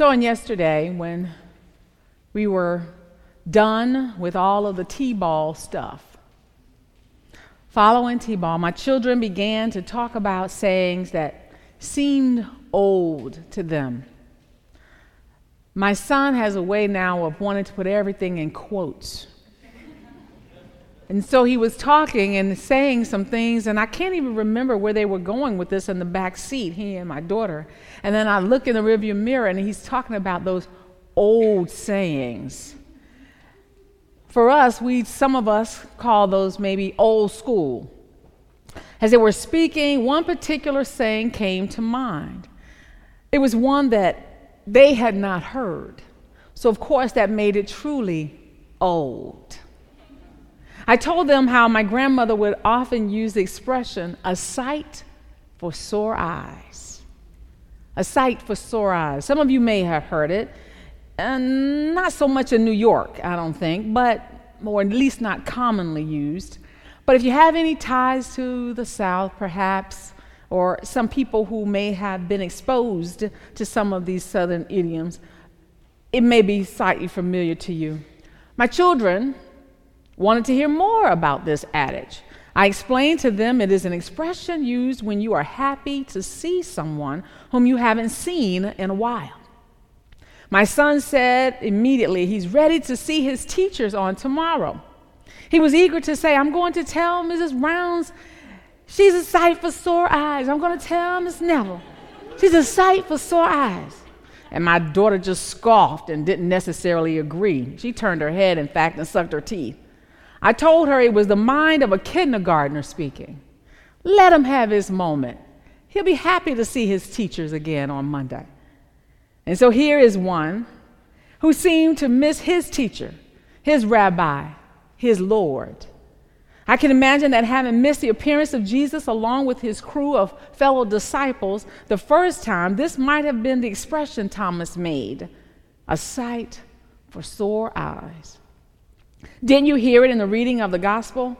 So, on yesterday, when we were done with all of the T ball stuff, following T ball, my children began to talk about sayings that seemed old to them. My son has a way now of wanting to put everything in quotes. And so he was talking and saying some things, and I can't even remember where they were going with this in the back seat, he and my daughter. And then I look in the rearview mirror, and he's talking about those old sayings. For us, we some of us call those maybe old school. As they were speaking, one particular saying came to mind. It was one that they had not heard. So, of course, that made it truly old. I told them how my grandmother would often use the expression, a sight for sore eyes. A sight for sore eyes. Some of you may have heard it, and not so much in New York, I don't think, but, or at least not commonly used. But if you have any ties to the South, perhaps, or some people who may have been exposed to some of these Southern idioms, it may be slightly familiar to you. My children wanted to hear more about this adage. I explained to them it is an expression used when you are happy to see someone whom you haven't seen in a while. My son said immediately he's ready to see his teachers on tomorrow. He was eager to say, I'm going to tell Mrs. Browns she's a sight for sore eyes. I'm going to tell Miss Neville she's a sight for sore eyes. And my daughter just scoffed and didn't necessarily agree. She turned her head, in fact, and sucked her teeth. I told her it was the mind of a kindergartner speaking. Let him have his moment. He'll be happy to see his teachers again on Monday. And so here is one who seemed to miss his teacher, his rabbi, his Lord. I can imagine that having missed the appearance of Jesus along with his crew of fellow disciples the first time, this might have been the expression Thomas made a sight for sore eyes. Didn't you hear it in the reading of the gospel?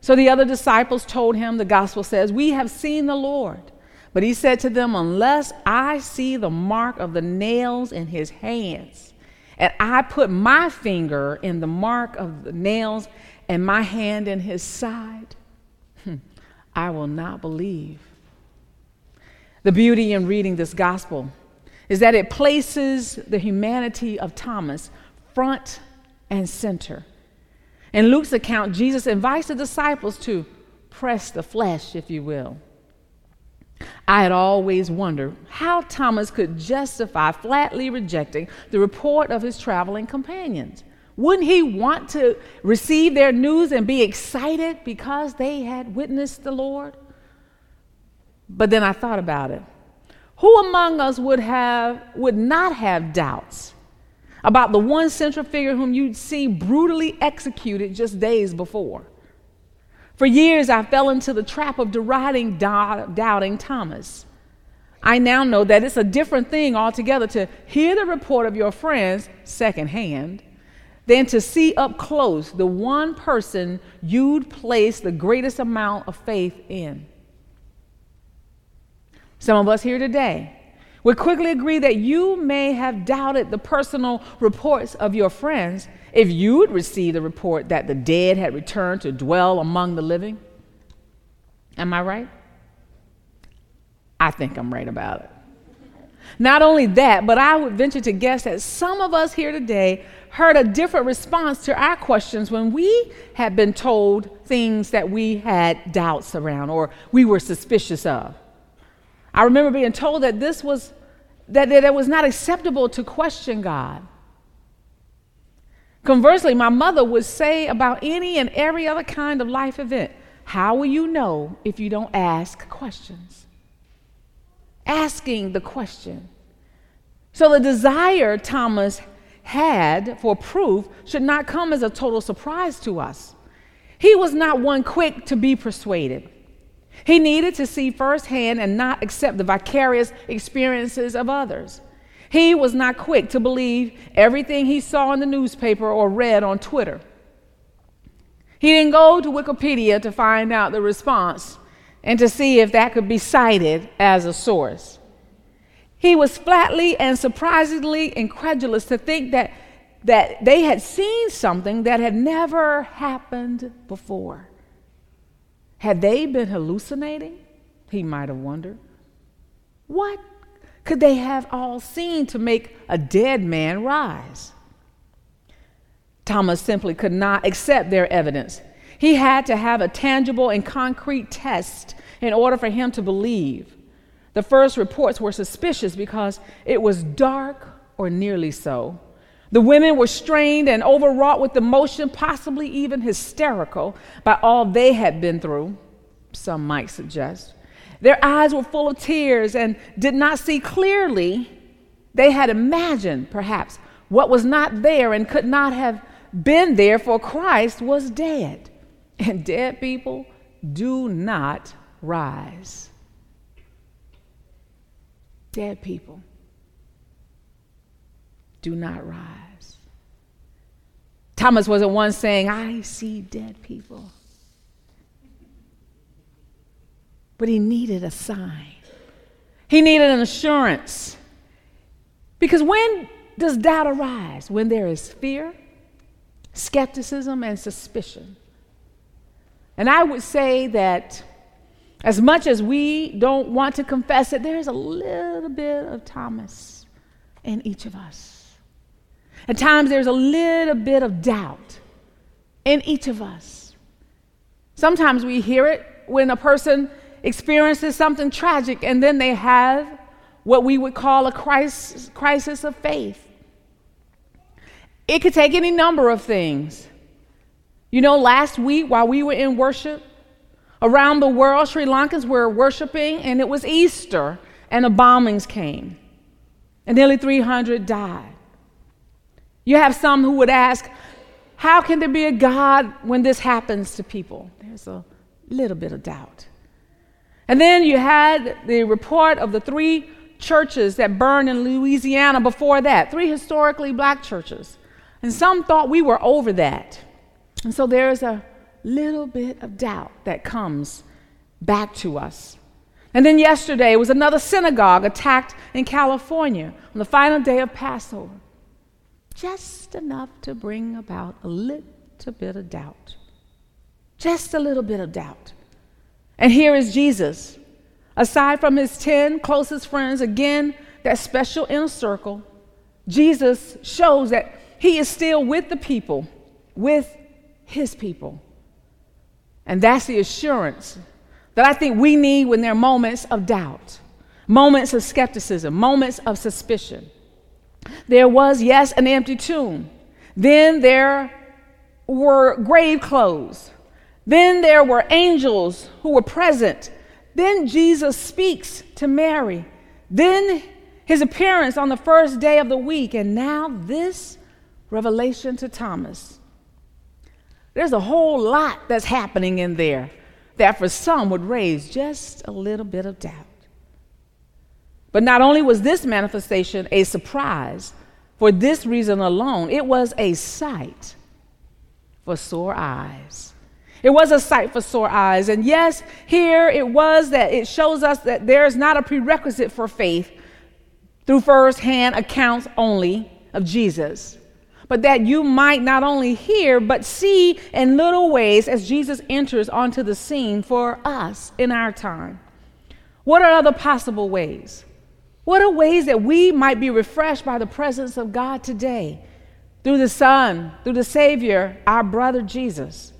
So the other disciples told him, the gospel says, We have seen the Lord. But he said to them, Unless I see the mark of the nails in his hands, and I put my finger in the mark of the nails and my hand in his side, hmm, I will not believe. The beauty in reading this gospel is that it places the humanity of Thomas front and center. In Luke's account, Jesus invites the disciples to press the flesh, if you will. I had always wondered how Thomas could justify flatly rejecting the report of his traveling companions. Wouldn't he want to receive their news and be excited because they had witnessed the Lord? But then I thought about it. Who among us would have would not have doubts about the one central figure whom you'd see brutally executed just days before. For years, I fell into the trap of deriding doubting Thomas. I now know that it's a different thing altogether to hear the report of your friends secondhand than to see up close the one person you'd place the greatest amount of faith in. Some of us here today we quickly agree that you may have doubted the personal reports of your friends if you'd received the report that the dead had returned to dwell among the living. Am I right? I think I'm right about it. Not only that, but I would venture to guess that some of us here today heard a different response to our questions when we had been told things that we had doubts around or we were suspicious of. I remember being told that this was that, that it was not acceptable to question God. Conversely, my mother would say about any and every other kind of life event, How will you know if you don't ask questions? Asking the question. So the desire Thomas had for proof should not come as a total surprise to us. He was not one quick to be persuaded. He needed to see firsthand and not accept the vicarious experiences of others. He was not quick to believe everything he saw in the newspaper or read on Twitter. He didn't go to Wikipedia to find out the response and to see if that could be cited as a source. He was flatly and surprisingly incredulous to think that, that they had seen something that had never happened before. Had they been hallucinating? He might have wondered. What could they have all seen to make a dead man rise? Thomas simply could not accept their evidence. He had to have a tangible and concrete test in order for him to believe. The first reports were suspicious because it was dark or nearly so. The women were strained and overwrought with emotion, possibly even hysterical by all they had been through, some might suggest. Their eyes were full of tears and did not see clearly. They had imagined, perhaps, what was not there and could not have been there, for Christ was dead. And dead people do not rise. Dead people do not rise. Thomas wasn't one saying, I see dead people. but he needed a sign. He needed an assurance. Because when does doubt arise? When there is fear, skepticism, and suspicion. And I would say that as much as we don't want to confess it, there's a little bit of Thomas in each of us. At times, there's a little bit of doubt in each of us. Sometimes we hear it when a person experiences something tragic and then they have what we would call a crisis, of faith. It could take any number of things. You know, last week while we were in worship, around the world, Sri Lankans were worshiping, and it was Easter, and the bombings came, and nearly 300 died. You have some who would ask, How can there be a God when this happens to people? There's a little bit of doubt. And then you had the report of the three churches that burned in Louisiana before that, three historically black churches. And some thought we were over that. And so there's a little bit of doubt that comes back to us. And then yesterday was another synagogue attacked in California on the final day of Passover. Just enough to bring about a little bit of doubt. Just a little bit of doubt. And here is Jesus. Aside from his 10 closest friends, again, that special inner circle, Jesus shows that he is still with the people, with his people. And that's the assurance that I think we need when there are moments of doubt, moments of skepticism, moments of suspicion. There was, yes, an empty tomb. Then there were grave clothes. Then there were angels who were present. Then Jesus speaks to Mary. Then his appearance on the first day of the week. And now this revelation to Thomas. There's a whole lot that's happening in there that for some would raise just a little bit of doubt. But not only was this manifestation a surprise, for this reason alone, it was a sight for sore eyes. It was a sight for sore eyes. And yes, here it was that it shows us that there's not a prerequisite for faith through first-hand accounts only of Jesus. But that you might not only hear, but see in little ways as Jesus enters onto the scene for us in our time. What are other possible ways? What are ways that we might be refreshed by the presence of God today? Through the Son, through the Savior, our brother Jesus.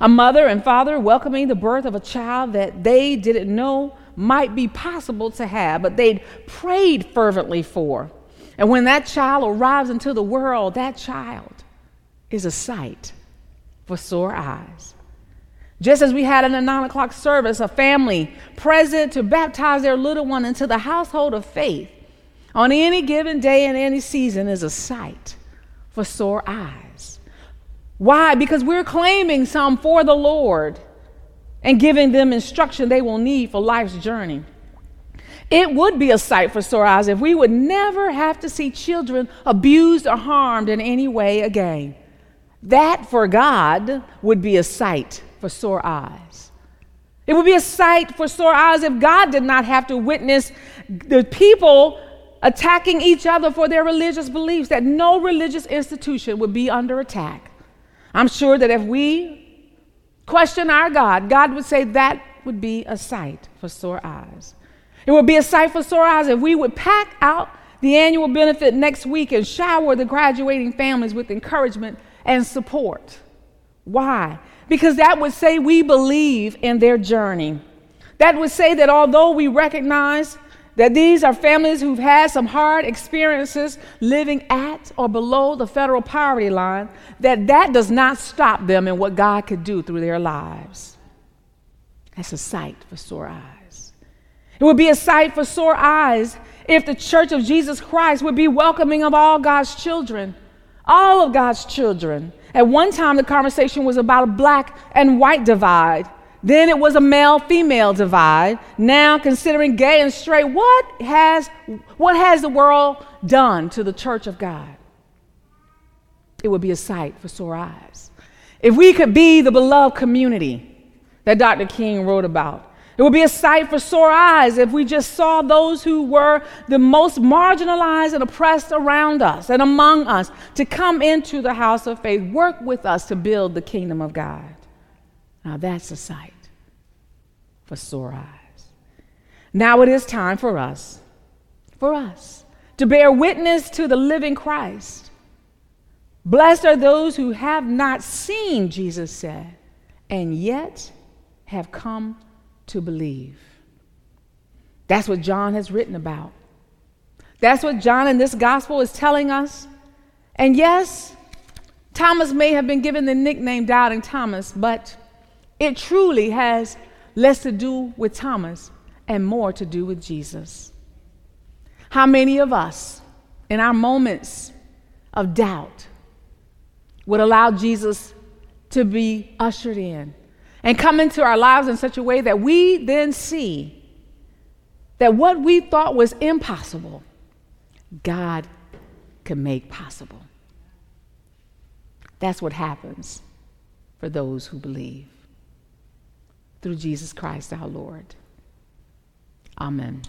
A mother and father welcoming the birth of a child that they didn't know might be possible to have, but they'd prayed fervently for. And when that child arrives into the world, that child is a sight for sore eyes. Just as we had in the nine o'clock service, a family present to baptize their little one into the household of faith on any given day in any season is a sight for sore eyes. Why? Because we're claiming some for the Lord and giving them instruction they will need for life's journey. It would be a sight for sore eyes if we would never have to see children abused or harmed in any way again. That for God would be a sight for sore eyes. It would be a sight for sore eyes if God did not have to witness the people attacking each other for their religious beliefs, that no religious institution would be under attack. I'm sure that if we question our God, God would say that would be a sight for sore eyes. It would be a sight for sore eyes if we would pack out the annual benefit next week and shower the graduating families with encouragement and support. Why? Because that would say we believe in their journey. That would say that although we recognize that these are families who've had some hard experiences living at or below the federal poverty line, that that does not stop them in what God could do through their lives. That's a sight for sore eyes. It would be a sight for sore eyes if the church of Jesus Christ would be welcoming of all God's children, all of God's children. At one time, the conversation was about a black and white divide. Then it was a male female divide. Now, considering gay and straight, what has, what has the world done to the church of God? It would be a sight for sore eyes. If we could be the beloved community that Dr. King wrote about, it would be a sight for sore eyes if we just saw those who were the most marginalized and oppressed around us and among us to come into the house of faith, work with us to build the kingdom of God. Now that's a sight for sore eyes. Now it is time for us, for us, to bear witness to the living Christ. Blessed are those who have not seen, Jesus said, and yet have come to believe. That's what John has written about. That's what John in this gospel is telling us. And yes, Thomas may have been given the nickname Doubting Thomas, but it truly has less to do with Thomas and more to do with Jesus. How many of us, in our moments of doubt, would allow Jesus to be ushered in and come into our lives in such a way that we then see that what we thought was impossible, God can make possible. That's what happens for those who believe through Jesus Christ our Lord. Amen.